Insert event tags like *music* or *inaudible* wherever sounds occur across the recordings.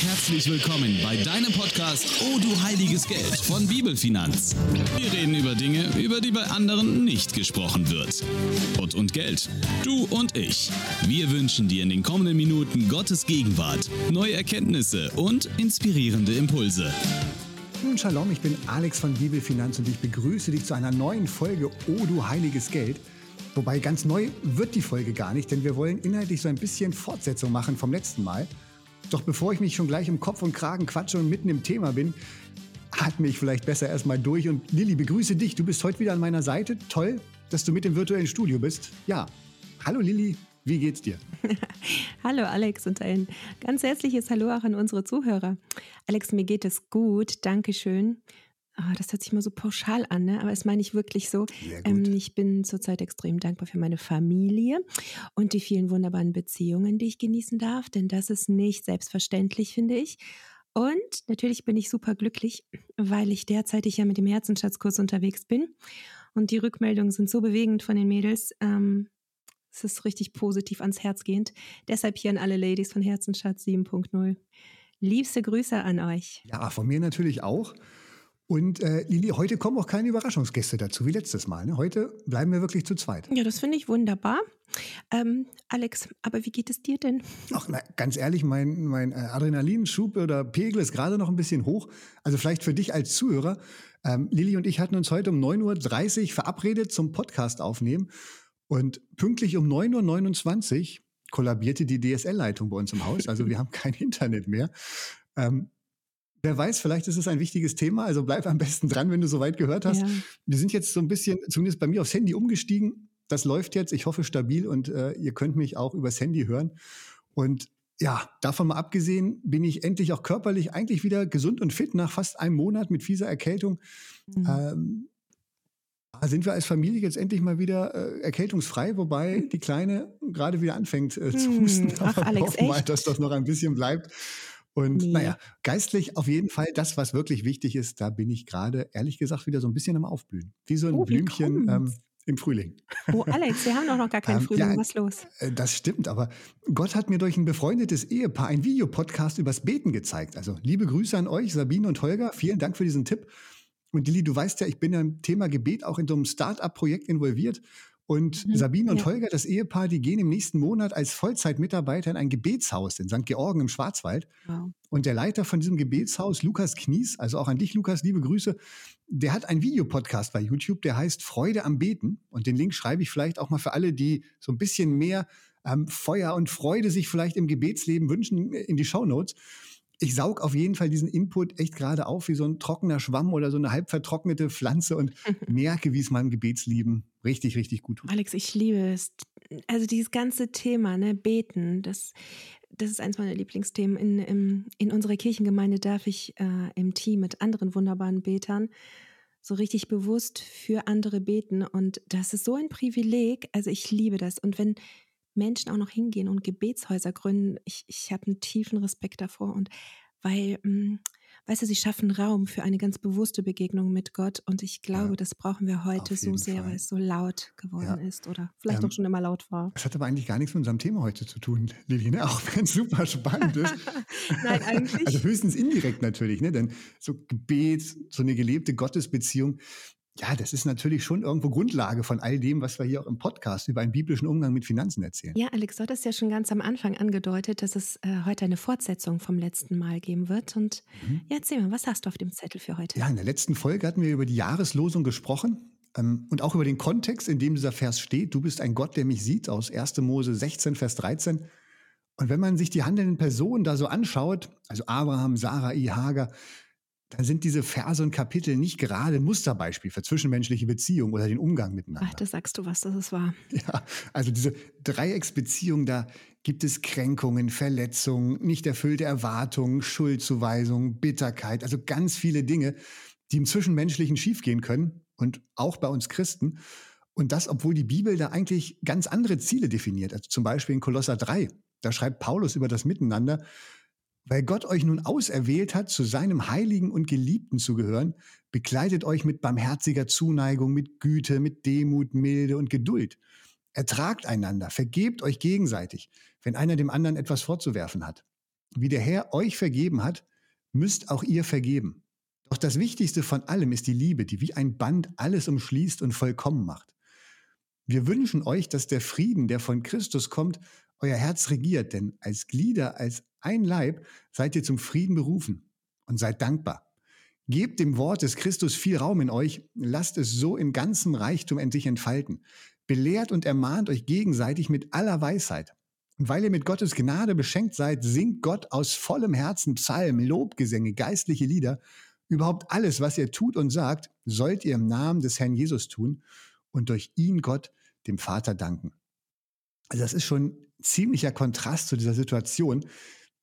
Herzlich willkommen bei deinem Podcast Oh du heiliges Geld von Bibelfinanz. Wir reden über Dinge, über die bei anderen nicht gesprochen wird. Gott und Geld. Du und ich. Wir wünschen dir in den kommenden Minuten Gottes Gegenwart, neue Erkenntnisse und inspirierende Impulse. Nun, Shalom, ich bin Alex von Bibelfinanz und ich begrüße dich zu einer neuen Folge Oh du heiliges Geld. Wobei ganz neu wird die Folge gar nicht, denn wir wollen inhaltlich so ein bisschen Fortsetzung machen vom letzten Mal. Doch bevor ich mich schon gleich im Kopf und Kragen quatsche und mitten im Thema bin, atme ich vielleicht besser erstmal durch. Und Lilly, begrüße dich. Du bist heute wieder an meiner Seite. Toll, dass du mit im virtuellen Studio bist. Ja. Hallo Lilly, wie geht's dir? *laughs* Hallo Alex und ein ganz herzliches Hallo auch an unsere Zuhörer. Alex, mir geht es gut. Dankeschön. Oh, das hört sich mal so pauschal an, ne? aber das meine ich wirklich so. Ähm, ich bin zurzeit extrem dankbar für meine Familie und die vielen wunderbaren Beziehungen, die ich genießen darf, denn das ist nicht selbstverständlich, finde ich. Und natürlich bin ich super glücklich, weil ich derzeitig ja mit dem Herzenschatzkurs unterwegs bin. Und die Rückmeldungen sind so bewegend von den Mädels. Ähm, es ist richtig positiv ans Herz gehend. Deshalb hier an alle Ladies von Herzensschatz 7.0. Liebste Grüße an euch. Ja, von mir natürlich auch. Und äh, Lili, heute kommen auch keine Überraschungsgäste dazu, wie letztes Mal. Ne? Heute bleiben wir wirklich zu zweit. Ja, das finde ich wunderbar. Ähm, Alex, aber wie geht es dir denn? Ach, na, ganz ehrlich, mein, mein äh, Adrenalinschub oder Pegel ist gerade noch ein bisschen hoch. Also vielleicht für dich als Zuhörer. Ähm, Lili und ich hatten uns heute um 9.30 Uhr verabredet zum Podcast aufnehmen. Und pünktlich um 9.29 Uhr kollabierte die DSL-Leitung bei uns im Haus. Also wir haben kein Internet mehr. Ähm, Wer weiß, vielleicht ist es ein wichtiges Thema, also bleib am besten dran, wenn du soweit gehört hast. Ja. Wir sind jetzt so ein bisschen, zumindest bei mir aufs Handy umgestiegen. Das läuft jetzt, ich hoffe stabil und äh, ihr könnt mich auch übers Handy hören. Und ja, davon mal abgesehen, bin ich endlich auch körperlich eigentlich wieder gesund und fit nach fast einem Monat mit fieser Erkältung. Mhm. Ähm, sind wir als Familie jetzt endlich mal wieder äh, erkältungsfrei, wobei *laughs* die Kleine gerade wieder anfängt äh, zu hm. husten. Ach, Aber Alex, hoffen mal, dass das noch ein bisschen bleibt. Und nee. naja, geistlich auf jeden Fall das, was wirklich wichtig ist, da bin ich gerade, ehrlich gesagt, wieder so ein bisschen am Aufblühen. Wie so ein oh, Blümchen ähm, im Frühling. Oh, Alex, wir haben doch noch gar keinen ähm, Frühling. Ja, was los? Äh, das stimmt, aber Gott hat mir durch ein befreundetes Ehepaar ein Videopodcast übers Beten gezeigt. Also liebe Grüße an euch, Sabine und Holger. Vielen Dank für diesen Tipp. Und Lili, du weißt ja, ich bin im Thema Gebet auch in so einem Start-up-Projekt involviert. Und mhm. Sabine und ja. Holger, das Ehepaar, die gehen im nächsten Monat als Vollzeitmitarbeiter in ein Gebetshaus in St. Georgen im Schwarzwald. Wow. Und der Leiter von diesem Gebetshaus, Lukas Knies, also auch an dich, Lukas, liebe Grüße, der hat einen Videopodcast bei YouTube, der heißt Freude am Beten. Und den Link schreibe ich vielleicht auch mal für alle, die so ein bisschen mehr ähm, Feuer und Freude sich vielleicht im Gebetsleben wünschen, in die Show Notes ich saug auf jeden Fall diesen Input echt gerade auf wie so ein trockener Schwamm oder so eine halb vertrocknete Pflanze und *laughs* merke, wie es meinem Gebetsleben richtig, richtig gut tut. Alex, ich liebe es. Also dieses ganze Thema, ne, Beten, das, das ist eins meiner Lieblingsthemen. In, in, in unserer Kirchengemeinde darf ich äh, im Team mit anderen wunderbaren Betern so richtig bewusst für andere beten. Und das ist so ein Privileg. Also ich liebe das. Und wenn Menschen auch noch hingehen und Gebetshäuser gründen, ich, ich habe einen tiefen Respekt davor und weil, mh, mm, weißt du, sie schaffen Raum für eine ganz bewusste Begegnung mit Gott und ich glaube, ja, das brauchen wir heute so sehr, Fall. weil es so laut geworden ja. ist oder vielleicht ähm, auch schon immer laut war. Das hat aber eigentlich gar nichts mit unserem Thema heute zu tun, *laughs* Liline, auch wenn es super spannend ist. *laughs* Nein, eigentlich. *laughs* Also höchstens indirekt natürlich, ne? denn so Gebet, so eine gelebte Gottesbeziehung, ja, das ist natürlich schon irgendwo Grundlage von all dem, was wir hier auch im Podcast über einen biblischen Umgang mit Finanzen erzählen. Ja, Alex, du hattest ja schon ganz am Anfang angedeutet, dass es äh, heute eine Fortsetzung vom letzten Mal geben wird. Und mhm. ja, erzähl mal, was hast du auf dem Zettel für heute? Ja, in der letzten Folge hatten wir über die Jahreslosung gesprochen ähm, und auch über den Kontext, in dem dieser Vers steht. Du bist ein Gott, der mich sieht, aus 1. Mose 16, Vers 13. Und wenn man sich die handelnden Personen da so anschaut, also Abraham, Sarai, Hagar, dann sind diese Verse und Kapitel nicht gerade ein Musterbeispiel für zwischenmenschliche Beziehungen oder den Umgang miteinander. Ach, da sagst du was, das ist wahr. *laughs* Ja, also diese Dreiecksbeziehung, da gibt es Kränkungen, Verletzungen, nicht erfüllte Erwartungen, Schuldzuweisungen, Bitterkeit, also ganz viele Dinge, die im Zwischenmenschlichen schiefgehen können und auch bei uns Christen. Und das, obwohl die Bibel da eigentlich ganz andere Ziele definiert. Also zum Beispiel in Kolosser 3, da schreibt Paulus über das Miteinander, weil Gott euch nun auserwählt hat, zu seinem Heiligen und Geliebten zu gehören, bekleidet euch mit barmherziger Zuneigung, mit Güte, mit Demut, Milde und Geduld. Ertragt einander, vergebt euch gegenseitig, wenn einer dem anderen etwas vorzuwerfen hat. wie der Herr euch vergeben hat, müsst auch ihr vergeben. Doch das Wichtigste von allem ist die Liebe, die wie ein Band alles umschließt und vollkommen macht. Wir wünschen euch, dass der Frieden, der von Christus kommt, euer Herz regiert, denn als Glieder, als ein Leib seid ihr zum Frieden berufen und seid dankbar. Gebt dem Wort des Christus viel Raum in euch, lasst es so in ganzem Reichtum endlich entfalten. Belehrt und ermahnt euch gegenseitig mit aller Weisheit. Und weil ihr mit Gottes Gnade beschenkt seid, singt Gott aus vollem Herzen Psalmen, Lobgesänge, geistliche Lieder. Überhaupt alles, was ihr tut und sagt, sollt ihr im Namen des Herrn Jesus tun und durch ihn Gott, dem Vater, danken. Also das ist schon ziemlicher Kontrast zu dieser Situation,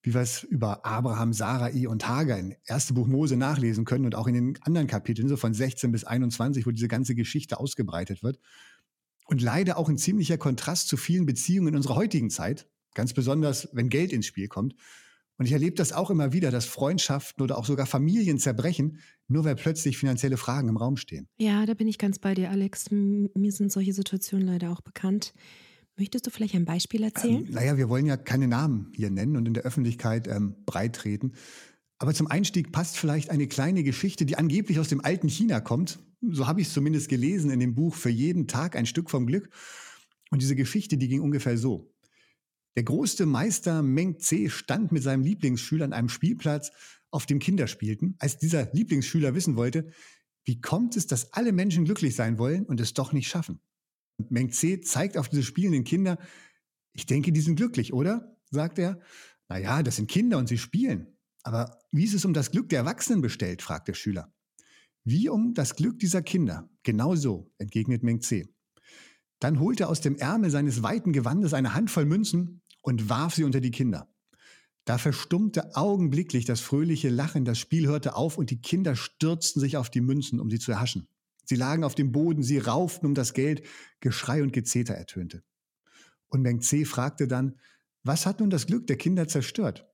wie wir es über Abraham, Sarai und Hagar in 1. Buch Mose nachlesen können und auch in den anderen Kapiteln, so von 16 bis 21, wo diese ganze Geschichte ausgebreitet wird. Und leider auch ein ziemlicher Kontrast zu vielen Beziehungen in unserer heutigen Zeit, ganz besonders wenn Geld ins Spiel kommt. Und ich erlebe das auch immer wieder, dass Freundschaften oder auch sogar Familien zerbrechen, nur weil plötzlich finanzielle Fragen im Raum stehen. Ja, da bin ich ganz bei dir, Alex. Mir sind solche Situationen leider auch bekannt. Möchtest du vielleicht ein Beispiel erzählen? Ähm, naja, wir wollen ja keine Namen hier nennen und in der Öffentlichkeit ähm, breit treten. Aber zum Einstieg passt vielleicht eine kleine Geschichte, die angeblich aus dem alten China kommt. So habe ich es zumindest gelesen in dem Buch Für jeden Tag ein Stück vom Glück. Und diese Geschichte, die ging ungefähr so. Der große Meister Meng Tse stand mit seinem Lieblingsschüler an einem Spielplatz, auf dem Kinder spielten. Als dieser Lieblingsschüler wissen wollte, wie kommt es, dass alle Menschen glücklich sein wollen und es doch nicht schaffen? Meng Tse zeigt auf diese spielenden Kinder, ich denke, die sind glücklich, oder? sagt er. Naja, das sind Kinder und sie spielen. Aber wie ist es um das Glück der Erwachsenen bestellt? fragt der Schüler. Wie um das Glück dieser Kinder? Genau so, entgegnet Meng Tse. Dann holte er aus dem Ärmel seines weiten Gewandes eine Handvoll Münzen und warf sie unter die Kinder. Da verstummte augenblicklich das fröhliche Lachen, das Spiel hörte auf und die Kinder stürzten sich auf die Münzen, um sie zu erhaschen. Sie lagen auf dem Boden, sie rauften um das Geld, Geschrei und Gezeter ertönte. Und Meng Tse fragte dann, was hat nun das Glück der Kinder zerstört?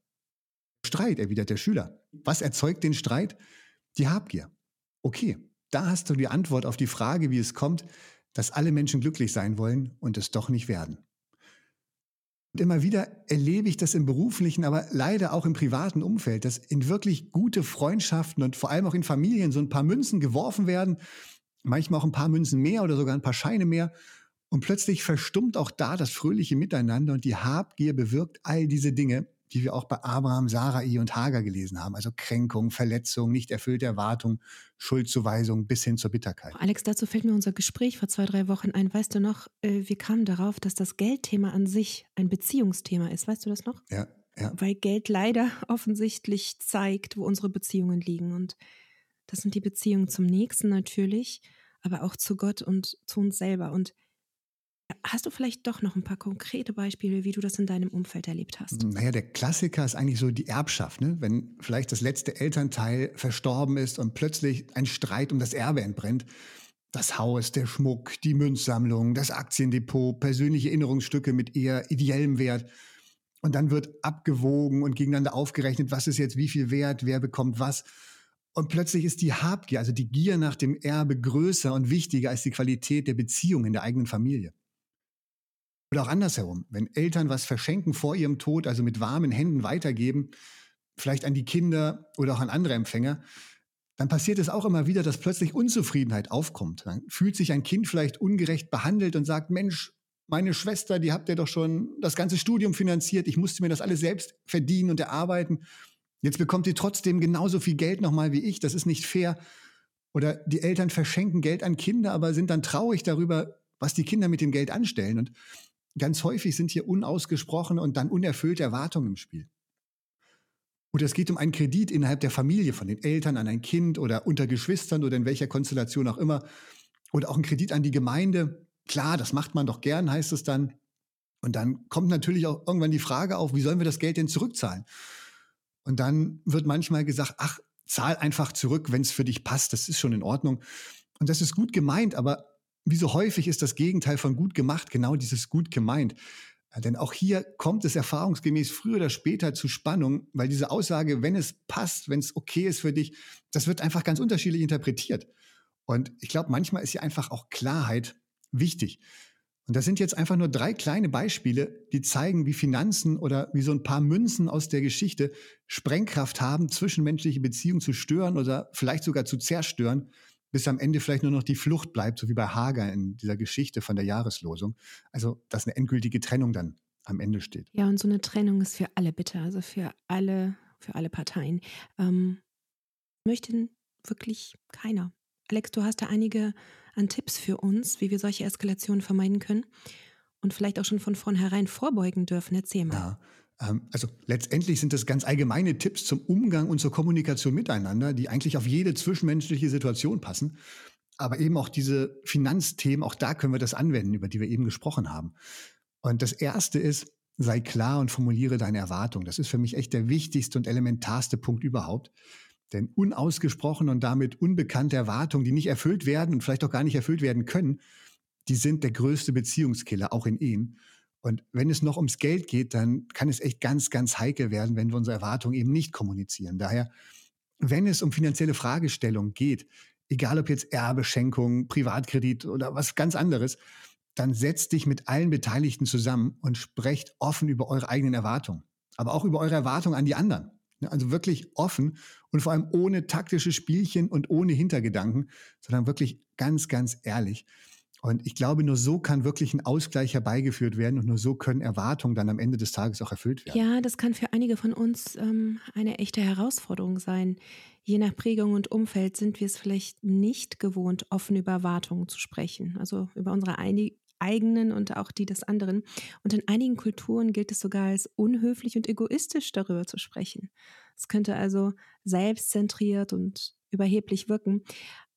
Streit, erwidert der Schüler. Was erzeugt den Streit? Die Habgier. Okay, da hast du die Antwort auf die Frage, wie es kommt, dass alle Menschen glücklich sein wollen und es doch nicht werden. Und immer wieder erlebe ich das im beruflichen, aber leider auch im privaten Umfeld, dass in wirklich gute Freundschaften und vor allem auch in Familien so ein paar Münzen geworfen werden manchmal auch ein paar Münzen mehr oder sogar ein paar Scheine mehr. Und plötzlich verstummt auch da das fröhliche Miteinander und die Habgier bewirkt all diese Dinge, die wir auch bei Abraham, Sarai und Hagar gelesen haben. Also Kränkung, Verletzung, nicht erfüllte Erwartung, Schuldzuweisung bis hin zur Bitterkeit. Alex, dazu fällt mir unser Gespräch vor zwei, drei Wochen ein. Weißt du noch, äh, wir kamen darauf, dass das Geldthema an sich ein Beziehungsthema ist. Weißt du das noch? Ja, ja. Weil Geld leider *laughs* offensichtlich zeigt, wo unsere Beziehungen liegen. Und das sind die Beziehungen zum Nächsten natürlich, aber auch zu Gott und zu uns selber. Und hast du vielleicht doch noch ein paar konkrete Beispiele, wie du das in deinem Umfeld erlebt hast? Naja, der Klassiker ist eigentlich so die Erbschaft. Ne? Wenn vielleicht das letzte Elternteil verstorben ist und plötzlich ein Streit um das Erbe entbrennt. Das Haus, der Schmuck, die Münzsammlung, das Aktiendepot, persönliche Erinnerungsstücke mit eher ideellem Wert. Und dann wird abgewogen und gegeneinander aufgerechnet, was ist jetzt wie viel wert, wer bekommt was. Und plötzlich ist die Habgier, also die Gier nach dem Erbe größer und wichtiger als die Qualität der Beziehung in der eigenen Familie. Oder auch andersherum, wenn Eltern was verschenken vor ihrem Tod, also mit warmen Händen weitergeben, vielleicht an die Kinder oder auch an andere Empfänger, dann passiert es auch immer wieder, dass plötzlich Unzufriedenheit aufkommt. Dann fühlt sich ein Kind vielleicht ungerecht behandelt und sagt, Mensch, meine Schwester, die habt ihr doch schon das ganze Studium finanziert, ich musste mir das alles selbst verdienen und erarbeiten. Jetzt bekommt sie trotzdem genauso viel Geld nochmal wie ich. Das ist nicht fair. Oder die Eltern verschenken Geld an Kinder, aber sind dann traurig darüber, was die Kinder mit dem Geld anstellen. Und ganz häufig sind hier unausgesprochene und dann unerfüllte Erwartungen im Spiel. Oder es geht um einen Kredit innerhalb der Familie, von den Eltern an ein Kind oder unter Geschwistern oder in welcher Konstellation auch immer. Oder auch ein Kredit an die Gemeinde. Klar, das macht man doch gern, heißt es dann. Und dann kommt natürlich auch irgendwann die Frage auf, wie sollen wir das Geld denn zurückzahlen? Und dann wird manchmal gesagt, ach, zahl einfach zurück, wenn es für dich passt, das ist schon in Ordnung. Und das ist gut gemeint, aber wie so häufig ist das Gegenteil von gut gemacht genau dieses gut gemeint. Denn auch hier kommt es erfahrungsgemäß früher oder später zu Spannung, weil diese Aussage, wenn es passt, wenn es okay ist für dich, das wird einfach ganz unterschiedlich interpretiert. Und ich glaube, manchmal ist hier einfach auch Klarheit wichtig. Und das sind jetzt einfach nur drei kleine Beispiele, die zeigen, wie Finanzen oder wie so ein paar Münzen aus der Geschichte Sprengkraft haben, zwischenmenschliche Beziehungen zu stören oder vielleicht sogar zu zerstören, bis am Ende vielleicht nur noch die Flucht bleibt, so wie bei Hager in dieser Geschichte von der Jahreslosung. Also, dass eine endgültige Trennung dann am Ende steht. Ja, und so eine Trennung ist für alle bitter, also für alle, für alle Parteien. Ähm, möchten wirklich keiner. Alex, du hast da einige an Tipps für uns, wie wir solche Eskalationen vermeiden können und vielleicht auch schon von vornherein vorbeugen dürfen. Erzähl mal. Ja. Ähm, also letztendlich sind das ganz allgemeine Tipps zum Umgang und zur Kommunikation miteinander, die eigentlich auf jede zwischenmenschliche Situation passen. Aber eben auch diese Finanzthemen, auch da können wir das anwenden, über die wir eben gesprochen haben. Und das Erste ist, sei klar und formuliere deine Erwartung. Das ist für mich echt der wichtigste und elementarste Punkt überhaupt. Denn unausgesprochene und damit unbekannte Erwartungen, die nicht erfüllt werden und vielleicht auch gar nicht erfüllt werden können, die sind der größte Beziehungskiller, auch in Ehen. Und wenn es noch ums Geld geht, dann kann es echt ganz, ganz heikel werden, wenn wir unsere Erwartungen eben nicht kommunizieren. Daher, wenn es um finanzielle Fragestellungen geht, egal ob jetzt Erbe, Schenkung, Privatkredit oder was ganz anderes, dann setzt dich mit allen Beteiligten zusammen und sprecht offen über eure eigenen Erwartungen, aber auch über eure Erwartungen an die anderen. Also wirklich offen und vor allem ohne taktische Spielchen und ohne Hintergedanken, sondern wirklich ganz, ganz ehrlich. Und ich glaube, nur so kann wirklich ein Ausgleich herbeigeführt werden und nur so können Erwartungen dann am Ende des Tages auch erfüllt werden. Ja, das kann für einige von uns ähm, eine echte Herausforderung sein. Je nach Prägung und Umfeld sind wir es vielleicht nicht gewohnt, offen über Erwartungen zu sprechen, also über unsere eigenen und auch die des anderen. Und in einigen Kulturen gilt es sogar als unhöflich und egoistisch darüber zu sprechen. Es könnte also selbstzentriert und überheblich wirken.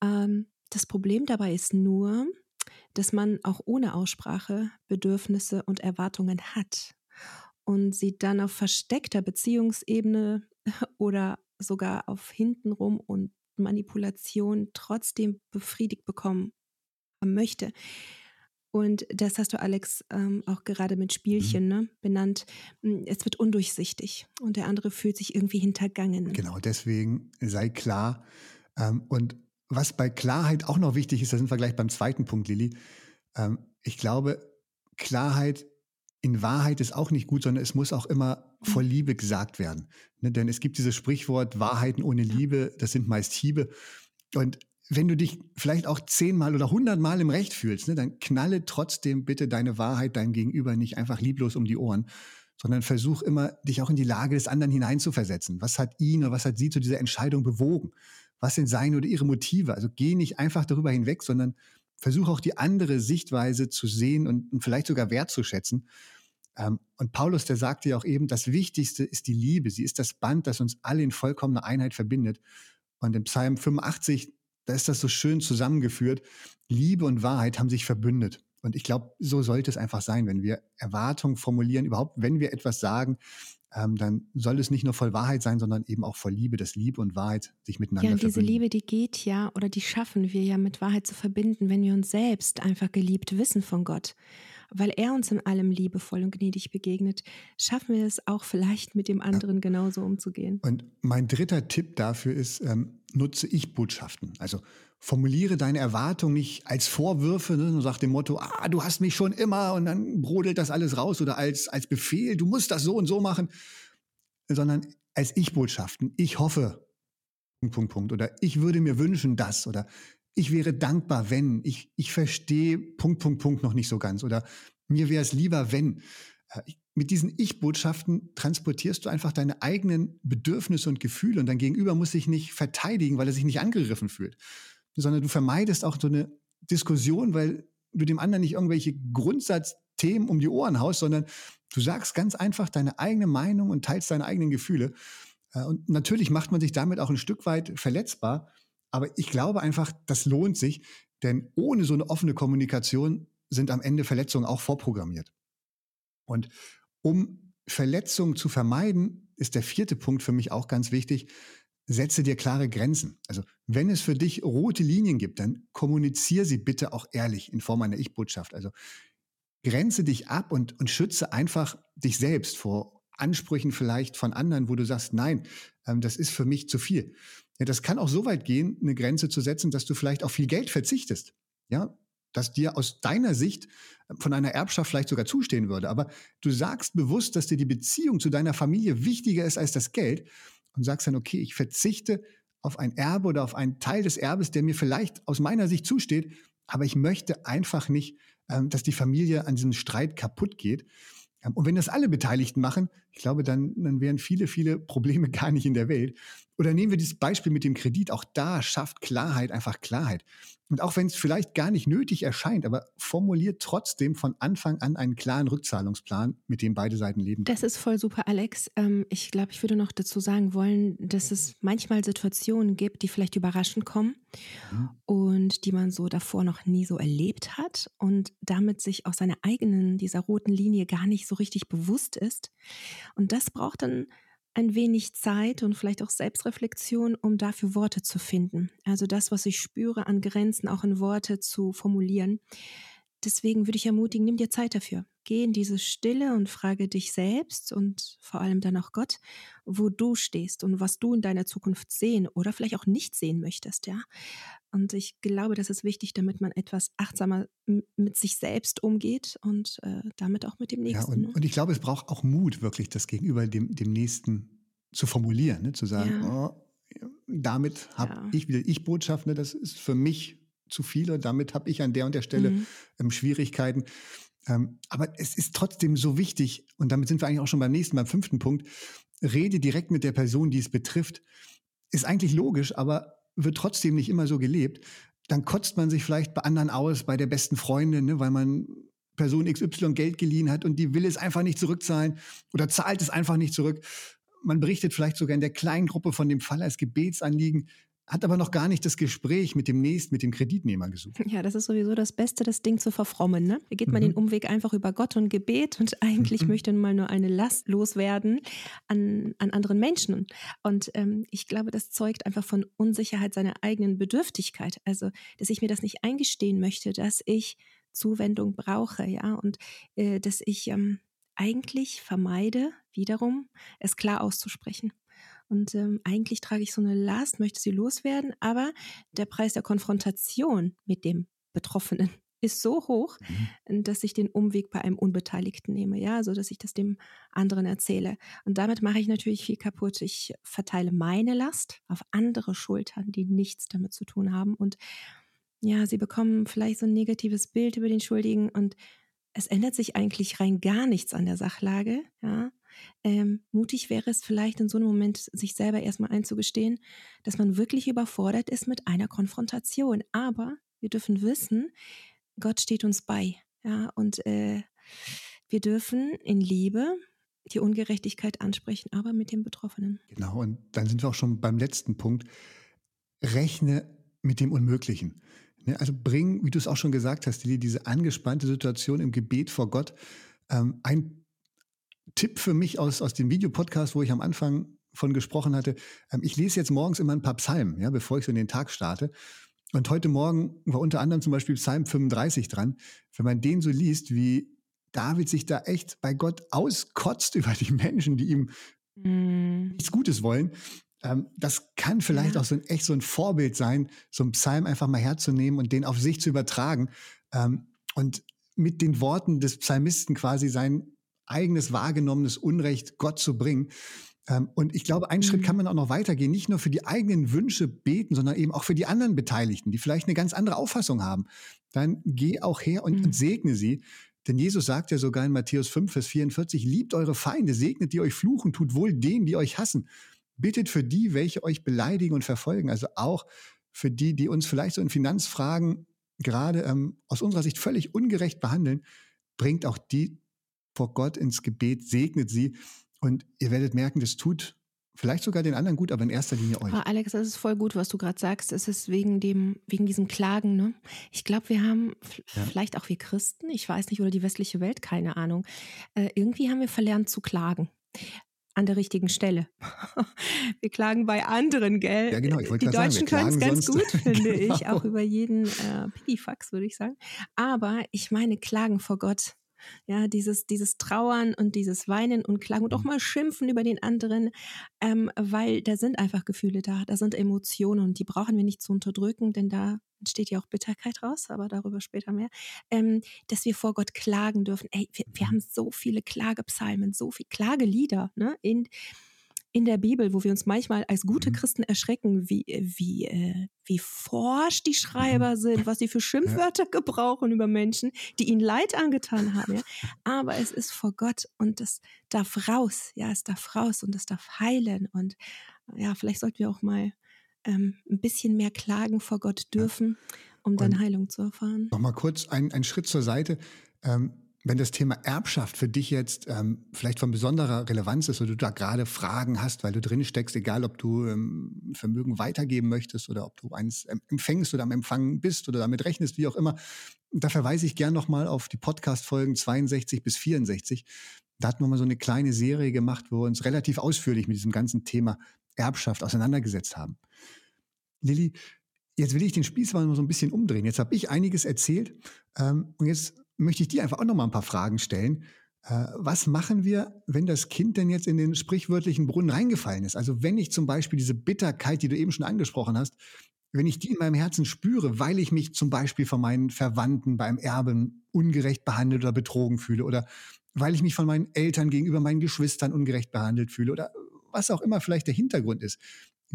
Ähm, das Problem dabei ist nur, dass man auch ohne Aussprache Bedürfnisse und Erwartungen hat und sie dann auf versteckter Beziehungsebene *laughs* oder sogar auf hintenrum und Manipulation trotzdem befriedigt bekommen möchte. Und das hast du, Alex, ähm, auch gerade mit Spielchen mhm. ne, benannt. Hm, es wird undurchsichtig und der andere fühlt sich irgendwie hintergangen. Genau, deswegen sei klar. Ähm, und was bei Klarheit auch noch wichtig ist, da sind wir gleich beim zweiten Punkt, Lilly. Ähm, ich glaube, Klarheit in Wahrheit ist auch nicht gut, sondern es muss auch immer vor mhm. Liebe gesagt werden. Ne? Denn es gibt dieses Sprichwort, Wahrheiten ohne Liebe, das sind meist Hiebe. Und wenn du dich vielleicht auch zehnmal oder hundertmal im Recht fühlst, ne, dann knalle trotzdem bitte deine Wahrheit deinem Gegenüber nicht einfach lieblos um die Ohren, sondern versuch immer, dich auch in die Lage des anderen hineinzuversetzen. Was hat ihn oder was hat sie zu dieser Entscheidung bewogen? Was sind seine oder ihre Motive? Also geh nicht einfach darüber hinweg, sondern versuch auch die andere Sichtweise zu sehen und, und vielleicht sogar wertzuschätzen. Ähm, und Paulus, der sagte ja auch eben, das Wichtigste ist die Liebe. Sie ist das Band, das uns alle in vollkommener Einheit verbindet. Und im Psalm 85, da ist das so schön zusammengeführt. Liebe und Wahrheit haben sich verbündet. Und ich glaube, so sollte es einfach sein, wenn wir Erwartungen formulieren, überhaupt, wenn wir etwas sagen, ähm, dann soll es nicht nur voll Wahrheit sein, sondern eben auch voll Liebe, dass Liebe und Wahrheit sich miteinander verbinden. Ja, und diese Liebe, die geht ja oder die schaffen wir ja mit Wahrheit zu verbinden, wenn wir uns selbst einfach geliebt wissen von Gott weil er uns in allem liebevoll und gnädig begegnet, schaffen wir es auch vielleicht mit dem anderen ja. genauso umzugehen. Und mein dritter Tipp dafür ist, ähm, nutze Ich-Botschaften. Also formuliere deine Erwartung nicht als Vorwürfe, ne, und sag dem Motto, ah, du hast mich schon immer und dann brodelt das alles raus oder als, als Befehl, du musst das so und so machen, sondern als Ich-Botschaften. Ich hoffe, Punkt, Punkt, Punkt. Oder ich würde mir wünschen, das. Oder ich wäre dankbar, wenn, ich, ich verstehe Punkt, Punkt, Punkt noch nicht so ganz oder mir wäre es lieber, wenn. Äh, mit diesen Ich-Botschaften transportierst du einfach deine eigenen Bedürfnisse und Gefühle und dein Gegenüber muss sich nicht verteidigen, weil er sich nicht angegriffen fühlt, sondern du vermeidest auch so eine Diskussion, weil du dem anderen nicht irgendwelche Grundsatzthemen um die Ohren haust, sondern du sagst ganz einfach deine eigene Meinung und teilst deine eigenen Gefühle. Äh, und natürlich macht man sich damit auch ein Stück weit verletzbar, aber ich glaube einfach, das lohnt sich, denn ohne so eine offene Kommunikation sind am Ende Verletzungen auch vorprogrammiert. Und um Verletzungen zu vermeiden, ist der vierte Punkt für mich auch ganz wichtig. Setze dir klare Grenzen. Also wenn es für dich rote Linien gibt, dann kommuniziere sie bitte auch ehrlich in Form einer Ich-Botschaft. Also grenze dich ab und, und schütze einfach dich selbst vor Ansprüchen vielleicht von anderen, wo du sagst, nein, ähm, das ist für mich zu viel. Ja, das kann auch so weit gehen, eine Grenze zu setzen, dass du vielleicht auf viel Geld verzichtest. Ja, das dir aus deiner Sicht von einer Erbschaft vielleicht sogar zustehen würde. Aber du sagst bewusst, dass dir die Beziehung zu deiner Familie wichtiger ist als das Geld und sagst dann, okay, ich verzichte auf ein Erbe oder auf einen Teil des Erbes, der mir vielleicht aus meiner Sicht zusteht, aber ich möchte einfach nicht, ähm, dass die Familie an diesem Streit kaputt geht. Ähm, und wenn das alle Beteiligten machen, ich glaube, dann, dann wären viele, viele Probleme *laughs* gar nicht in der Welt. Oder nehmen wir dieses Beispiel mit dem Kredit. Auch da schafft Klarheit einfach Klarheit. Und auch wenn es vielleicht gar nicht nötig erscheint, aber formuliert trotzdem von Anfang an einen klaren Rückzahlungsplan, mit dem beide Seiten leben. Das ist voll super, Alex. Ähm, ich glaube, ich würde noch dazu sagen wollen, dass es manchmal Situationen gibt, die vielleicht überraschend kommen mhm. und die man so davor noch nie so erlebt hat und damit sich auch seiner eigenen, dieser roten Linie gar nicht so richtig bewusst ist. Und das braucht dann ein wenig Zeit und vielleicht auch Selbstreflexion, um dafür Worte zu finden. Also das, was ich spüre an Grenzen, auch in Worte zu formulieren. Deswegen würde ich ermutigen, nimm dir Zeit dafür. Geh in diese Stille und frage dich selbst und vor allem dann auch Gott, wo du stehst und was du in deiner Zukunft sehen oder vielleicht auch nicht sehen möchtest, ja. Und ich glaube, das ist wichtig, damit man etwas achtsamer mit sich selbst umgeht und äh, damit auch mit dem Nächsten. Ja, und, ne? und, ich glaube, es braucht auch Mut, wirklich das gegenüber dem, dem Nächsten zu formulieren, ne? zu sagen, ja. oh, damit habe ja. ich wieder Ich-Botschaft, ne? das ist für mich zu viel und damit habe ich an der und der Stelle mhm. ähm, Schwierigkeiten. Ähm, aber es ist trotzdem so wichtig, und damit sind wir eigentlich auch schon beim nächsten, beim fünften Punkt, rede direkt mit der Person, die es betrifft. Ist eigentlich logisch, aber wird trotzdem nicht immer so gelebt. Dann kotzt man sich vielleicht bei anderen aus, bei der besten Freundin, ne, weil man Person XY Geld geliehen hat und die will es einfach nicht zurückzahlen oder zahlt es einfach nicht zurück. Man berichtet vielleicht sogar in der kleinen Gruppe von dem Fall als Gebetsanliegen hat aber noch gar nicht das Gespräch mit dem Nächsten, mit dem Kreditnehmer gesucht. Ja, das ist sowieso das Beste, das Ding zu verfrommen. Ne? Da geht man mhm. den Umweg einfach über Gott und Gebet und *laughs* eigentlich mhm. möchte man mal nur eine Last loswerden an, an anderen Menschen. Und ähm, ich glaube, das zeugt einfach von Unsicherheit seiner eigenen Bedürftigkeit. Also, dass ich mir das nicht eingestehen möchte, dass ich Zuwendung brauche, ja, und äh, dass ich ähm, eigentlich vermeide, wiederum es klar auszusprechen. Und ähm, eigentlich trage ich so eine Last, möchte sie loswerden, aber der Preis der Konfrontation mit dem Betroffenen *laughs* ist so hoch, mhm. dass ich den Umweg bei einem Unbeteiligten nehme, ja, so dass ich das dem anderen erzähle. Und damit mache ich natürlich viel kaputt. Ich verteile meine Last auf andere Schultern, die nichts damit zu tun haben. Und ja, sie bekommen vielleicht so ein negatives Bild über den Schuldigen und es ändert sich eigentlich rein gar nichts an der Sachlage, ja. Ähm, mutig wäre es vielleicht in so einem Moment, sich selber erstmal einzugestehen, dass man wirklich überfordert ist mit einer Konfrontation. Aber wir dürfen wissen, Gott steht uns bei. Ja, und äh, wir dürfen in Liebe die Ungerechtigkeit ansprechen, aber mit dem Betroffenen. Genau, und dann sind wir auch schon beim letzten Punkt. Rechne mit dem Unmöglichen. Ne, also bring, wie du es auch schon gesagt hast, diese angespannte Situation im Gebet vor Gott. Ähm, ein Tipp für mich aus, aus dem Videopodcast, wo ich am Anfang von gesprochen hatte. Ähm, ich lese jetzt morgens immer ein paar Psalmen, ja, bevor ich so in den Tag starte. Und heute Morgen war unter anderem zum Beispiel Psalm 35 dran. Wenn man den so liest, wie David sich da echt bei Gott auskotzt *laughs* über die Menschen, die ihm mm. nichts Gutes wollen, ähm, das kann vielleicht ja. auch so ein, echt so ein Vorbild sein, so einen Psalm einfach mal herzunehmen und den auf sich zu übertragen ähm, und mit den Worten des Psalmisten quasi sein eigenes wahrgenommenes Unrecht Gott zu bringen. Ähm, und ich glaube, einen mhm. Schritt kann man auch noch weitergehen, nicht nur für die eigenen Wünsche beten, sondern eben auch für die anderen Beteiligten, die vielleicht eine ganz andere Auffassung haben. Dann geh auch her und, mhm. und segne sie. Denn Jesus sagt ja sogar in Matthäus 5, Vers 44, liebt eure Feinde, segnet die euch fluchen, tut wohl denen, die euch hassen. Bittet für die, welche euch beleidigen und verfolgen. Also auch für die, die uns vielleicht so in Finanzfragen gerade ähm, aus unserer Sicht völlig ungerecht behandeln, bringt auch die vor Gott ins Gebet, segnet sie und ihr werdet merken, das tut vielleicht sogar den anderen gut, aber in erster Linie euch. Oh, Alex, das ist voll gut, was du gerade sagst. Es ist wegen dem, wegen diesem Klagen. Ne? Ich glaube, wir haben ja. vielleicht auch wir Christen, ich weiß nicht, oder die westliche Welt, keine Ahnung. Äh, irgendwie haben wir verlernt zu klagen an der richtigen Stelle. *laughs* wir klagen bei anderen, gell? Ja, genau. Die Deutschen können es ganz gut, *laughs* finde genau. ich, auch über jeden äh, Pidifax, würde ich sagen. Aber ich meine, klagen vor Gott Ja, dieses, dieses Trauern und dieses Weinen und Klagen und auch mhm. mal schimpfen über den anderen, ähm, weil da sind einfach Gefühle da, da sind Emotionen und die brauchen wir nicht zu unterdrücken, denn da entsteht ja auch Bitterkeit raus, aber darüber später mehr, ähm, dass wir vor Gott klagen dürfen. Ey, wir, wir haben so viele Klagepsalmen, so viele Klagelieder ne, in, in der Bibel, wo wir uns manchmal als gute mhm. Christen erschrecken, wie, wie, äh, wie forsch die Schreiber mhm. sind, was sie für Schimpfwörter ja. gebrauchen über Menschen, die ihnen Leid angetan haben. Ja. Aber es ist vor Gott und es darf raus, ja, es darf raus und es darf heilen. Und ja, vielleicht sollten wir auch mal ähm, ein bisschen mehr klagen vor Gott dürfen, um dann und Heilung zu erfahren. Nochmal kurz einen Schritt zur Seite. Ähm, wenn das Thema Erbschaft für dich jetzt ähm, vielleicht von besonderer Relevanz ist oder du da gerade Fragen hast, weil du drin steckst, egal ob du ähm, Vermögen weitergeben möchtest oder ob du eins empfängst oder am Empfangen bist oder damit rechnest, wie auch immer, da verweise ich gern nochmal auf die Podcast-Folgen 62 bis 64. Da hatten wir mal so eine kleine Serie gemacht, wo wir uns relativ ausführlich mit diesem ganzen Thema Erbschaft auseinandergesetzt haben. Lilly, jetzt will ich den Spieß mal so ein bisschen umdrehen. Jetzt habe ich einiges erzählt ähm, und jetzt möchte ich dir einfach auch noch mal ein paar Fragen stellen. Äh, was machen wir, wenn das Kind denn jetzt in den sprichwörtlichen Brunnen reingefallen ist? Also wenn ich zum Beispiel diese Bitterkeit, die du eben schon angesprochen hast, wenn ich die in meinem Herzen spüre, weil ich mich zum Beispiel von meinen Verwandten beim Erben ungerecht behandelt oder betrogen fühle oder weil ich mich von meinen Eltern gegenüber meinen Geschwistern ungerecht behandelt fühle oder was auch immer vielleicht der Hintergrund ist.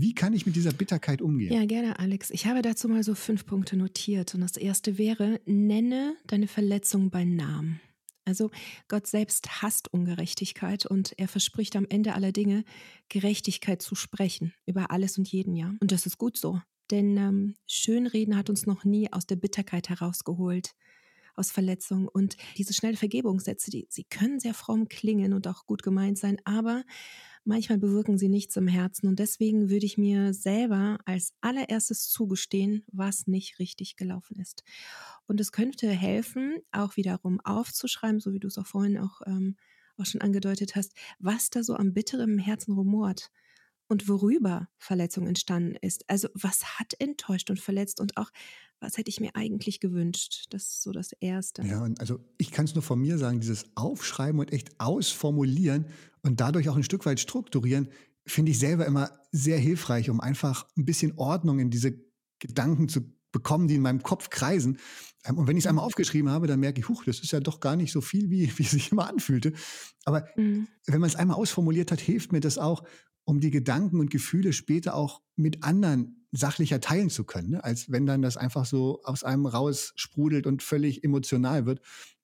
Wie kann ich mit dieser Bitterkeit umgehen? Ja, gerne, Alex. Ich habe dazu mal so fünf Punkte notiert. Und das erste wäre, nenne deine Verletzung bei Namen. Also Gott selbst hasst Ungerechtigkeit und er verspricht am Ende aller Dinge, Gerechtigkeit zu sprechen über alles und jeden, ja. Und das ist gut so. Denn ähm, Schönreden hat uns noch nie aus der Bitterkeit herausgeholt, aus Verletzung. Und diese schnelle Vergebungssätze, die, sie können sehr fromm klingen und auch gut gemeint sein, aber manchmal bewirken sie nichts im Herzen. Und deswegen würde ich mir selber als allererstes zugestehen, was nicht richtig gelaufen ist. Und es könnte helfen, auch wiederum aufzuschreiben, so wie du es auch vorhin auch, ähm, auch schon angedeutet hast, was da so am bitteren Herzen rumort und worüber Verletzung entstanden ist. Also was hat enttäuscht und verletzt und auch was hätte ich mir eigentlich gewünscht. Das ist so das Erste. Ja, und also ich kann es nur von mir sagen, dieses Aufschreiben und echt ausformulieren und dadurch auch ein Stück weit strukturieren, finde ich selber immer sehr hilfreich, um einfach ein bisschen Ordnung in diese Gedanken zu bekommen, die in meinem Kopf kreisen. Ähm, und wenn ich es einmal mhm. aufgeschrieben habe, dann merke ich, huch, das ist ja doch gar nicht so viel, wie, *laughs* wie es sich immer anfühlte. Aber mhm. wenn man es einmal ausformuliert hat, hilft mir das auch, um die Gedanken und Gefühle später auch mit anderen sachlicher teilen zu können, ne? als wenn dann das einfach so aus einem raus sprudelt und völlig emotional wird.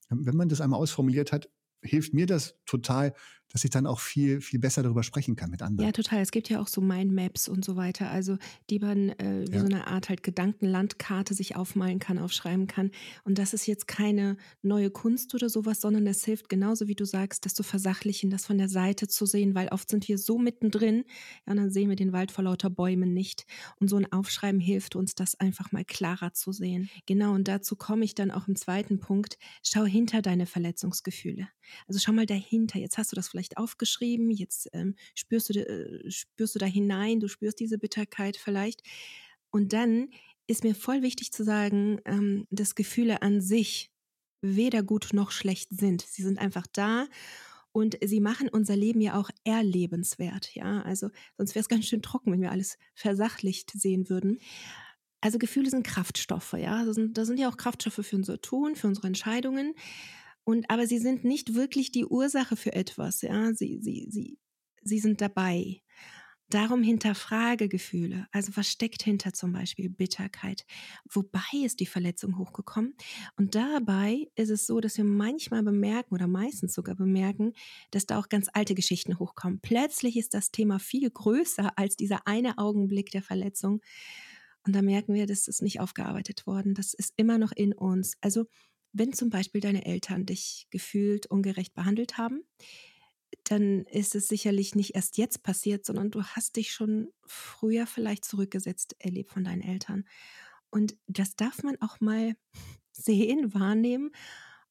Wenn man das einmal ausformuliert hat, hilft mir das total, dass ich dann auch viel, viel besser darüber sprechen kann mit anderen. Ja, total. Es gibt ja auch so Mindmaps und so weiter, also die man äh, wie ja. so eine Art halt Gedankenlandkarte sich aufmalen kann, aufschreiben kann. Und das ist jetzt keine neue Kunst oder sowas, sondern es hilft genauso, wie du sagst, das zu versachlichen, das von der Seite zu sehen, weil oft sind wir so mittendrin, ja, und dann sehen wir den Wald vor lauter Bäumen nicht. Und so ein Aufschreiben hilft uns, das einfach mal klarer zu sehen. Genau, und dazu komme ich dann auch im zweiten Punkt. Schau hinter deine Verletzungsgefühle. Also schau mal dahinter. Jetzt hast du das vielleicht aufgeschrieben, jetzt ähm, spürst, du, äh, spürst du da hinein, du spürst diese Bitterkeit vielleicht. Und dann ist mir voll wichtig zu sagen, ähm, dass Gefühle an sich weder gut noch schlecht sind. Sie sind einfach da und sie machen unser Leben ja auch erlebenswert. Ja, also sonst wäre es ganz schön trocken, wenn wir alles versachlicht sehen würden. Also Gefühle sind Kraftstoffe, ja. Das sind, das sind ja auch Kraftstoffe für unser Tun, für unsere Entscheidungen. Und aber sie sind nicht wirklich die Ursache für etwas, ja. Sie, sie, sie, sie sind dabei. Darum hinterfrage Gefühle. Also was steckt hinter zum Beispiel Bitterkeit? Wobei ist die Verletzung hochgekommen? Und dabei ist es so, dass wir manchmal bemerken oder meistens sogar bemerken, dass da auch ganz alte Geschichten hochkommen. Plötzlich ist das Thema viel größer als dieser eine Augenblick der Verletzung. Und da merken wir, das ist nicht aufgearbeitet worden. Das ist immer noch in uns. Also wenn zum Beispiel deine Eltern dich gefühlt ungerecht behandelt haben, dann ist es sicherlich nicht erst jetzt passiert, sondern du hast dich schon früher vielleicht zurückgesetzt erlebt von deinen Eltern. Und das darf man auch mal *laughs* sehen, wahrnehmen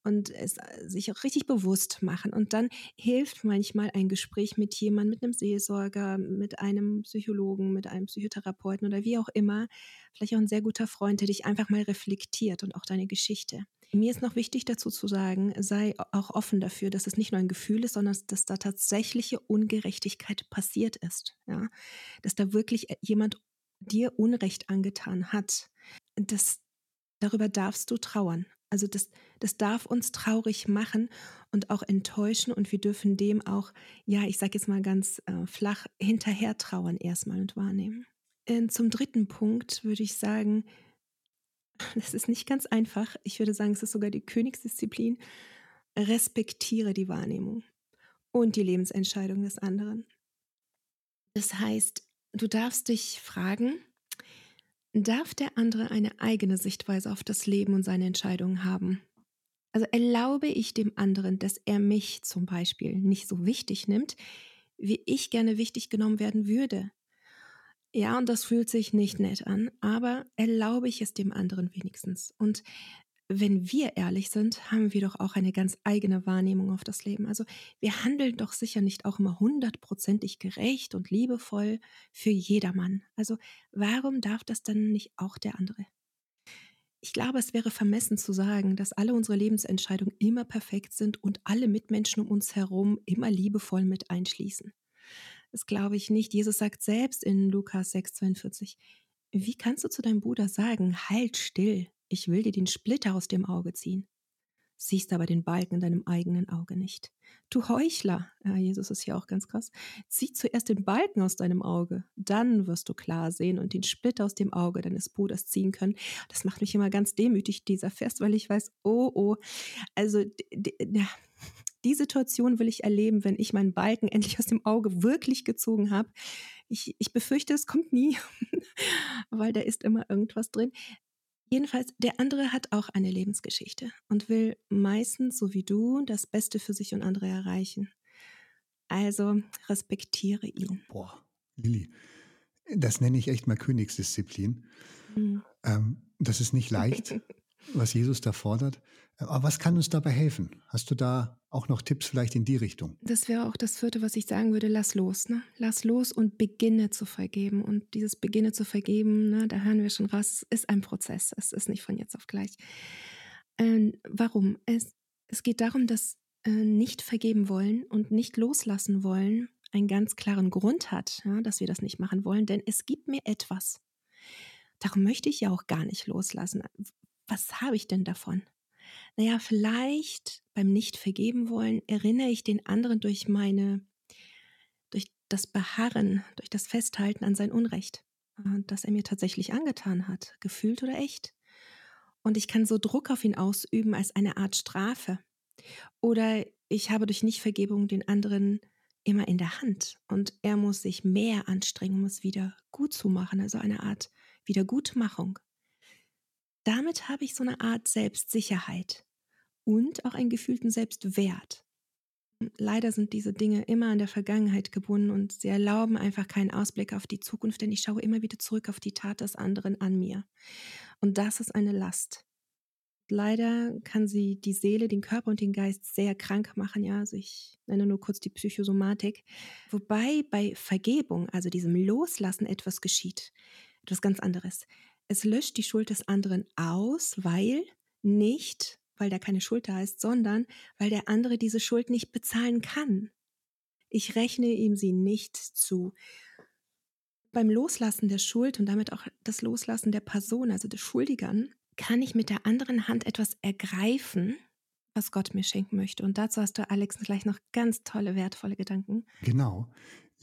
und es äh, sich auch richtig bewusst machen. Und dann hilft manchmal ein Gespräch mit jemandem, mit einem Seelsorger, mit einem Psychologen, mit einem Psychotherapeuten oder wie auch immer, vielleicht auch ein sehr guter Freund, der dich einfach mal reflektiert und auch deine Geschichte. Mir ist noch wichtig dazu zu sagen, sei auch offen dafür, dass es nicht nur ein Gefühl ist, sondern dass da tatsächliche Ungerechtigkeit passiert ist. Ja? Dass da wirklich äh, jemand dir Unrecht angetan hat. Das, darüber darfst du trauern. Also das, das darf uns traurig machen und auch enttäuschen und wir dürfen dem auch, ja, ich sage jetzt mal ganz äh, flach, hinterher trauern erstmal und wahrnehmen. Und zum dritten Punkt würde ich sagen, das ist nicht ganz einfach. Ich würde sagen, es ist sogar die Königsdisziplin. Respektiere die Wahrnehmung und die Lebensentscheidung des anderen. Das heißt, du darfst dich fragen, darf der andere eine eigene Sichtweise auf das Leben und seine Entscheidungen haben? Also erlaube ich dem anderen, dass er mich zum Beispiel nicht so wichtig nimmt, wie ich gerne wichtig genommen werden würde. Ja, und das fühlt sich nicht nett an, aber erlaube ich es dem anderen wenigstens. Und wenn wir ehrlich sind, haben wir doch auch eine ganz eigene Wahrnehmung auf das Leben. Also wir handeln doch sicher nicht auch immer hundertprozentig gerecht und liebevoll für jedermann. Also warum darf das dann nicht auch der andere? Ich glaube, es wäre vermessen zu sagen, dass alle unsere Lebensentscheidungen immer perfekt sind und alle Mitmenschen um uns herum immer liebevoll mit einschließen. Das glaube ich nicht. Jesus sagt selbst in Lukas 6,42, wie kannst du zu deinem Bruder sagen, halt still, ich will dir den Splitter aus dem Auge ziehen? Siehst aber den Balken in deinem eigenen Auge nicht. Du Heuchler, ja, Jesus ist hier auch ganz krass, zieh zuerst den Balken aus deinem Auge, dann wirst du klar sehen und den Splitter aus dem Auge deines Bruders ziehen können. Das macht mich immer ganz demütig, dieser Fest, weil ich weiß, oh, oh, also die Situation will ich erleben, wenn ich meinen Balken *laughs* endlich aus dem Auge wirklich gezogen habe. Ich, ich befürchte, es kommt nie, *laughs* weil da ist immer irgendwas drin. Jedenfalls, der andere hat auch eine Lebensgeschichte und will meistens, so wie du, das Beste für sich und andere erreichen. Also respektiere ihn. Boah, Lilly, das nenne ich echt mal Königsdisziplin. Mhm. Ähm, das ist nicht leicht, *laughs* was Jesus da fordert. Aber was kann uns dabei helfen? Hast du da auch noch Tipps vielleicht in die Richtung? Das wäre auch das vierte, was ich sagen würde. Lass los. Ne? Lass los und beginne zu vergeben. Und dieses Beginne zu vergeben, ne, da hören wir schon raus, ist ein Prozess. Es ist nicht von jetzt auf gleich. Ähm, warum? Es, es geht darum, dass äh, nicht vergeben wollen und nicht loslassen wollen einen ganz klaren Grund hat, ja, dass wir das nicht machen wollen. Denn es gibt mir etwas. Darum möchte ich ja auch gar nicht loslassen. Was habe ich denn davon? naja, vielleicht beim Nicht-Vergeben wollen erinnere ich den anderen durch meine, durch das Beharren, durch das Festhalten an sein Unrecht, äh, das er mir tatsächlich angetan hat, gefühlt oder echt. Und ich kann so Druck auf ihn ausüben als eine Art Strafe. Oder ich habe durch Nichtvergebung den anderen immer in der Hand und er muss sich mehr anstrengen, um es wieder gut zu machen, also eine Art Wiedergutmachung damit habe ich so eine Art Selbstsicherheit und auch einen gefühlten Selbstwert. Leider sind diese Dinge immer an der Vergangenheit gebunden und sie erlauben einfach keinen Ausblick auf die Zukunft, denn ich schaue immer wieder zurück auf die Tat des anderen an mir. Und das ist eine Last. Leider kann sie die Seele, den Körper und den Geist sehr krank machen. Ja, also ich nenne nur kurz die Psychosomatik. Wobei bei Vergebung, also diesem Loslassen, etwas geschieht. Etwas ganz anderes es löscht die Schuld des anderen aus, weil nicht, weil da keine Schuld da ist, sondern weil der andere diese Schuld nicht bezahlen kann. Ich rechne ihm sie nicht zu. Beim Loslassen der Schuld und damit auch das Loslassen der Person, also des Schuldigern, kann ich mit der anderen Hand etwas ergreifen, was Gott mir schenken möchte. Und dazu hast du, Alex, gleich noch ganz tolle, wertvolle Gedanken. Genau.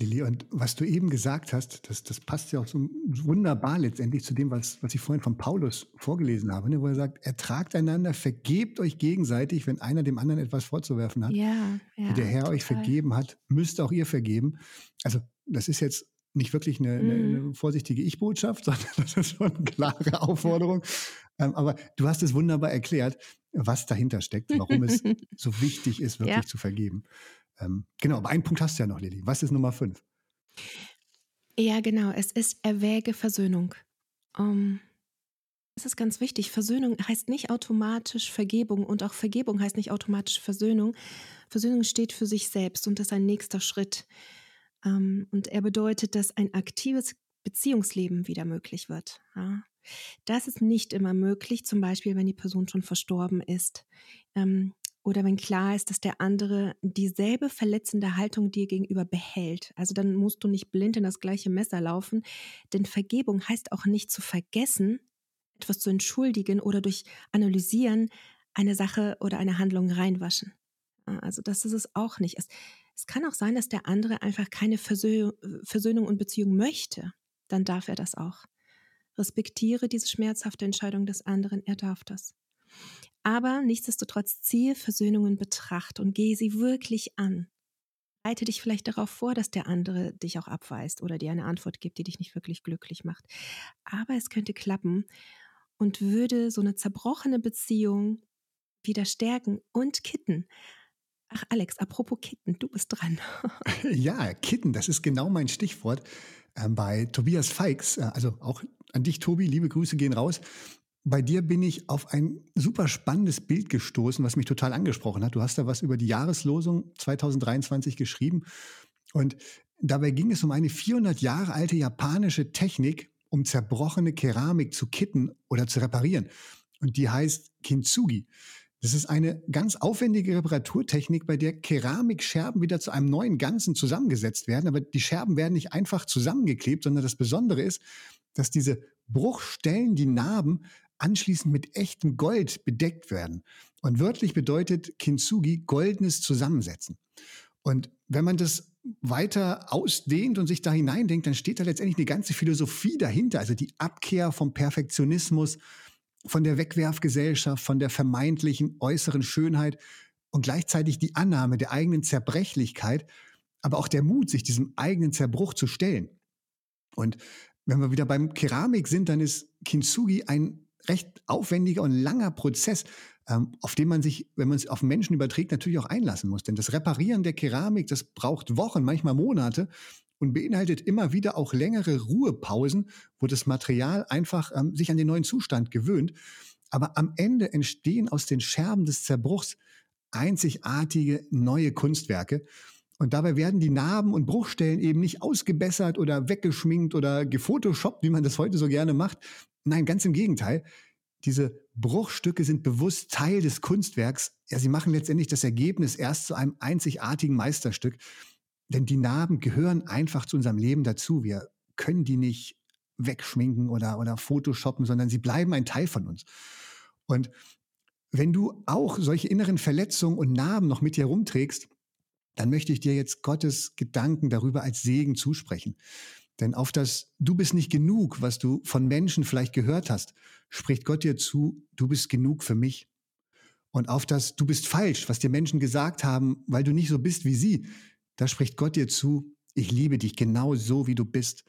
Lilly, und was du eben gesagt hast, das, das passt ja auch so wunderbar letztendlich zu dem, was, was ich vorhin von Paulus vorgelesen habe, ne, wo er sagt, ertragt einander, vergebt euch gegenseitig, wenn einer dem anderen etwas vorzuwerfen hat. Ja, ja, Wie der Herr total. euch vergeben hat, müsst auch ihr vergeben. Also das ist jetzt nicht wirklich eine, eine, eine vorsichtige Ich-Botschaft, *laughs* sondern das ist schon eine klare Aufforderung. Ähm, aber du hast es wunderbar erklärt, was dahinter steckt, warum es *laughs* so wichtig ist, wirklich ja. zu vergeben. Ähm, genau, aber einen Punkt hast du ja noch, Lilly. Was ist Nummer fünf? Ja, genau. Es ist erwäge Versöhnung. Um, das ist ganz wichtig. Versöhnung heißt nicht automatisch Vergebung und auch Vergebung heißt nicht automatisch Versöhnung. Versöhnung steht für sich selbst und das ist ein nächster Schritt. Um, und er bedeutet, dass ein aktives Beziehungsleben wieder möglich wird. Ja? Das ist nicht immer möglich, zum Beispiel, wenn die Person schon verstorben ist. Ähm, oder wenn klar ist, dass der andere dieselbe verletzende Haltung dir gegenüber behält. Also dann musst du nicht blind in das gleiche Messer laufen, denn Vergebung heißt auch nicht zu vergessen, etwas zu entschuldigen oder durch Analysieren eine Sache oder eine Handlung reinwaschen. Also das ist es auch nicht. Es, es kann auch sein, dass der andere einfach keine Versö Versöhnung und Beziehung möchte. Dann darf er das auch. Respektiere diese schmerzhafte Entscheidung des anderen, er darf das. Aber nichtsdestotrotz ziehe Versöhnung Betracht und gehe sie wirklich an. Bereite dich vielleicht darauf vor, dass der andere dich auch abweist oder dir eine Antwort gibt, die dich nicht wirklich glücklich macht. Aber es könnte klappen und würde so eine zerbrochene Beziehung wieder stärken und kitten. Ach, Alex, apropos Kitten, du bist dran. *laughs* ja, Kitten, das ist genau mein Stichwort. Ähm, bei Tobias Feix, äh, also auch an dich, Tobi, liebe Grüße gehen raus. Bei dir bin ich auf ein super spannendes Bild gestoßen, was mich total angesprochen hat. Du hast da was über die Jahreslosung 2023 geschrieben. Und dabei ging es um eine 400 Jahre alte japanische Technik, um zerbrochene Keramik zu kitten oder zu reparieren. Und die heißt Kintsugi. Das ist eine ganz aufwendige Reparaturtechnik, bei der Keramikscherben wieder zu einem neuen Ganzen zusammengesetzt werden. Aber die Scherben werden nicht einfach zusammengeklebt, sondern das Besondere ist, dass diese Bruchstellen, die Narben, anschließend mit echtem Gold bedeckt werden. Und wörtlich bedeutet Kintsugi goldenes Zusammensetzen. Und wenn man das weiter ausdehnt und sich da hineindenkt, dann steht da letztendlich eine ganze Philosophie dahinter, also die Abkehr vom Perfektionismus, von der Wegwerfgesellschaft, von der vermeintlichen äußeren Schönheit und gleichzeitig die Annahme der eigenen Zerbrechlichkeit, aber auch der Mut, sich diesem eigenen Zerbruch zu stellen. Und wenn wir wieder beim Keramik sind, dann ist Kintsugi ein recht aufwendiger und langer Prozess, ähm, auf den man sich, wenn man es auf Menschen überträgt, natürlich auch einlassen muss. Denn das Reparieren der Keramik, das braucht Wochen, manchmal Monate und beinhaltet immer wieder auch längere Ruhepausen, wo das Material einfach ähm, sich an den neuen Zustand gewöhnt. Aber am Ende entstehen aus den Scherben des Zerbruchs einzigartige neue Kunstwerke. Und dabei werden die Narben und Bruchstellen eben nicht ausgebessert oder weggeschminkt oder gefotoshoppt, wie man das heute so gerne macht. Nein, ganz im Gegenteil. Diese Bruchstücke sind bewusst Teil des Kunstwerks. Ja, sie machen letztendlich das Ergebnis erst zu einem einzigartigen Meisterstück. Denn die Narben gehören einfach zu unserem Leben dazu. Wir können die nicht wegschminken oder, oder photoshoppen, sondern sie bleiben ein Teil von uns. Und wenn du auch solche inneren Verletzungen und Narben noch mit dir rumträgst, dann möchte ich dir jetzt Gottes Gedanken darüber als Segen zusprechen. Denn auf das Du bist nicht genug, was du von Menschen vielleicht gehört hast, spricht Gott dir zu, du bist genug für mich. Und auf das Du bist falsch, was dir Menschen gesagt haben, weil du nicht so bist wie sie, da spricht Gott dir zu, ich liebe dich genau so, wie du bist.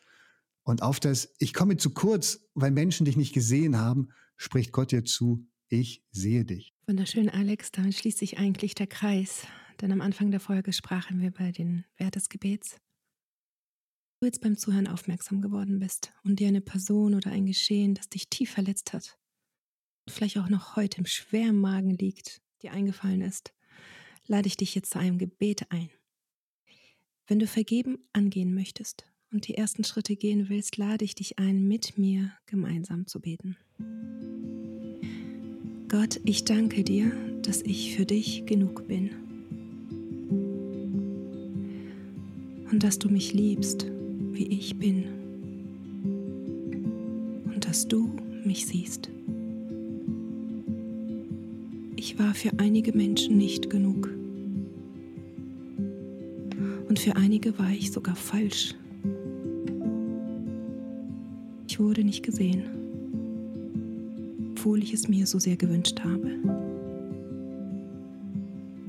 Und auf das, ich komme zu kurz, weil Menschen dich nicht gesehen haben, spricht Gott dir zu, ich sehe dich. Wunderschön, Alex. Damit schließt sich eigentlich der Kreis. Denn am Anfang der Folge sprachen wir bei den Wert des Gebets. Du jetzt beim Zuhören aufmerksam geworden bist und dir eine Person oder ein Geschehen, das dich tief verletzt hat, vielleicht auch noch heute im schweren Magen liegt, dir eingefallen ist, lade ich dich jetzt zu einem Gebet ein. Wenn du vergeben angehen möchtest und die ersten Schritte gehen willst, lade ich dich ein, mit mir gemeinsam zu beten. Gott, ich danke dir, dass ich für dich genug bin. Und dass du mich liebst, wie ich bin. Und dass du mich siehst. Ich war für einige Menschen nicht genug. Und für einige war ich sogar falsch. Ich wurde nicht gesehen, obwohl ich es mir so sehr gewünscht habe.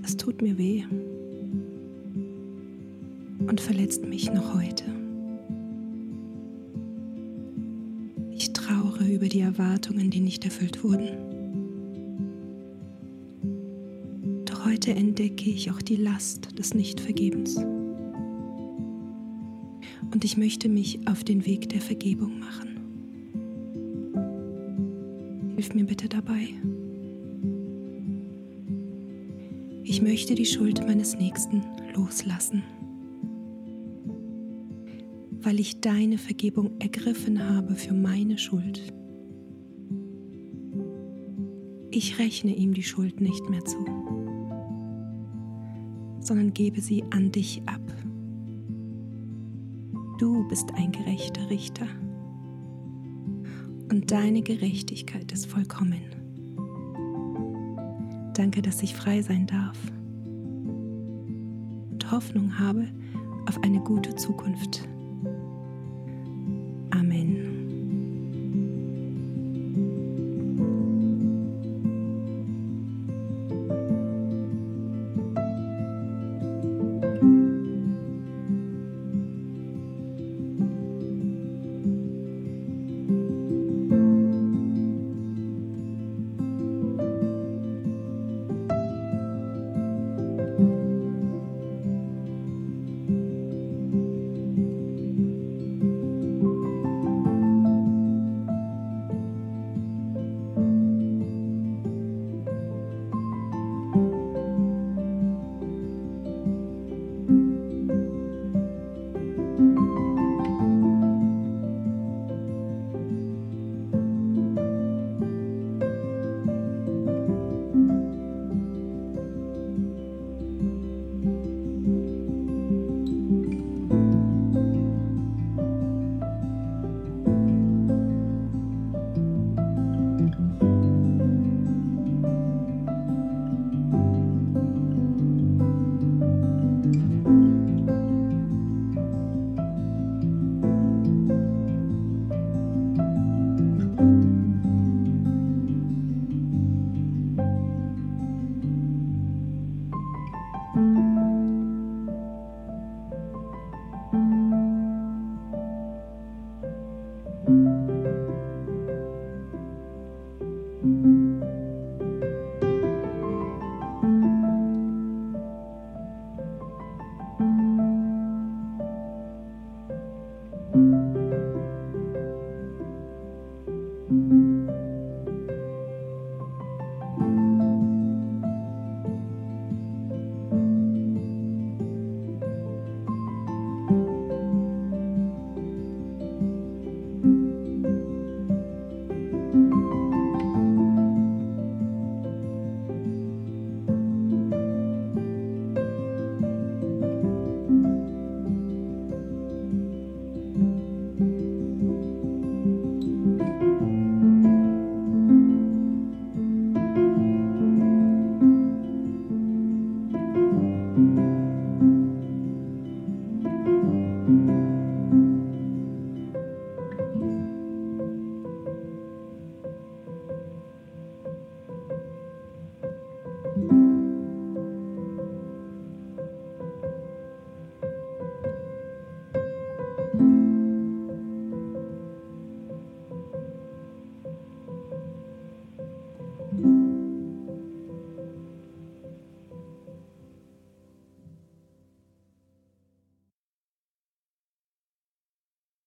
Es tut mir weh und verletzt mich noch heute. Die Erwartungen, die nicht erfüllt wurden. Doch heute entdecke ich auch die Last des Nichtvergebens und ich möchte mich auf den Weg der Vergebung machen. Hilf mir bitte dabei. Ich möchte die Schuld meines Nächsten loslassen, weil ich deine Vergebung ergriffen habe für meine Schuld. Ich rechne ihm die Schuld nicht mehr zu, sondern gebe sie an dich ab. Du bist ein gerechter Richter und deine Gerechtigkeit ist vollkommen. Danke, dass ich frei sein darf und Hoffnung habe auf eine gute Zukunft.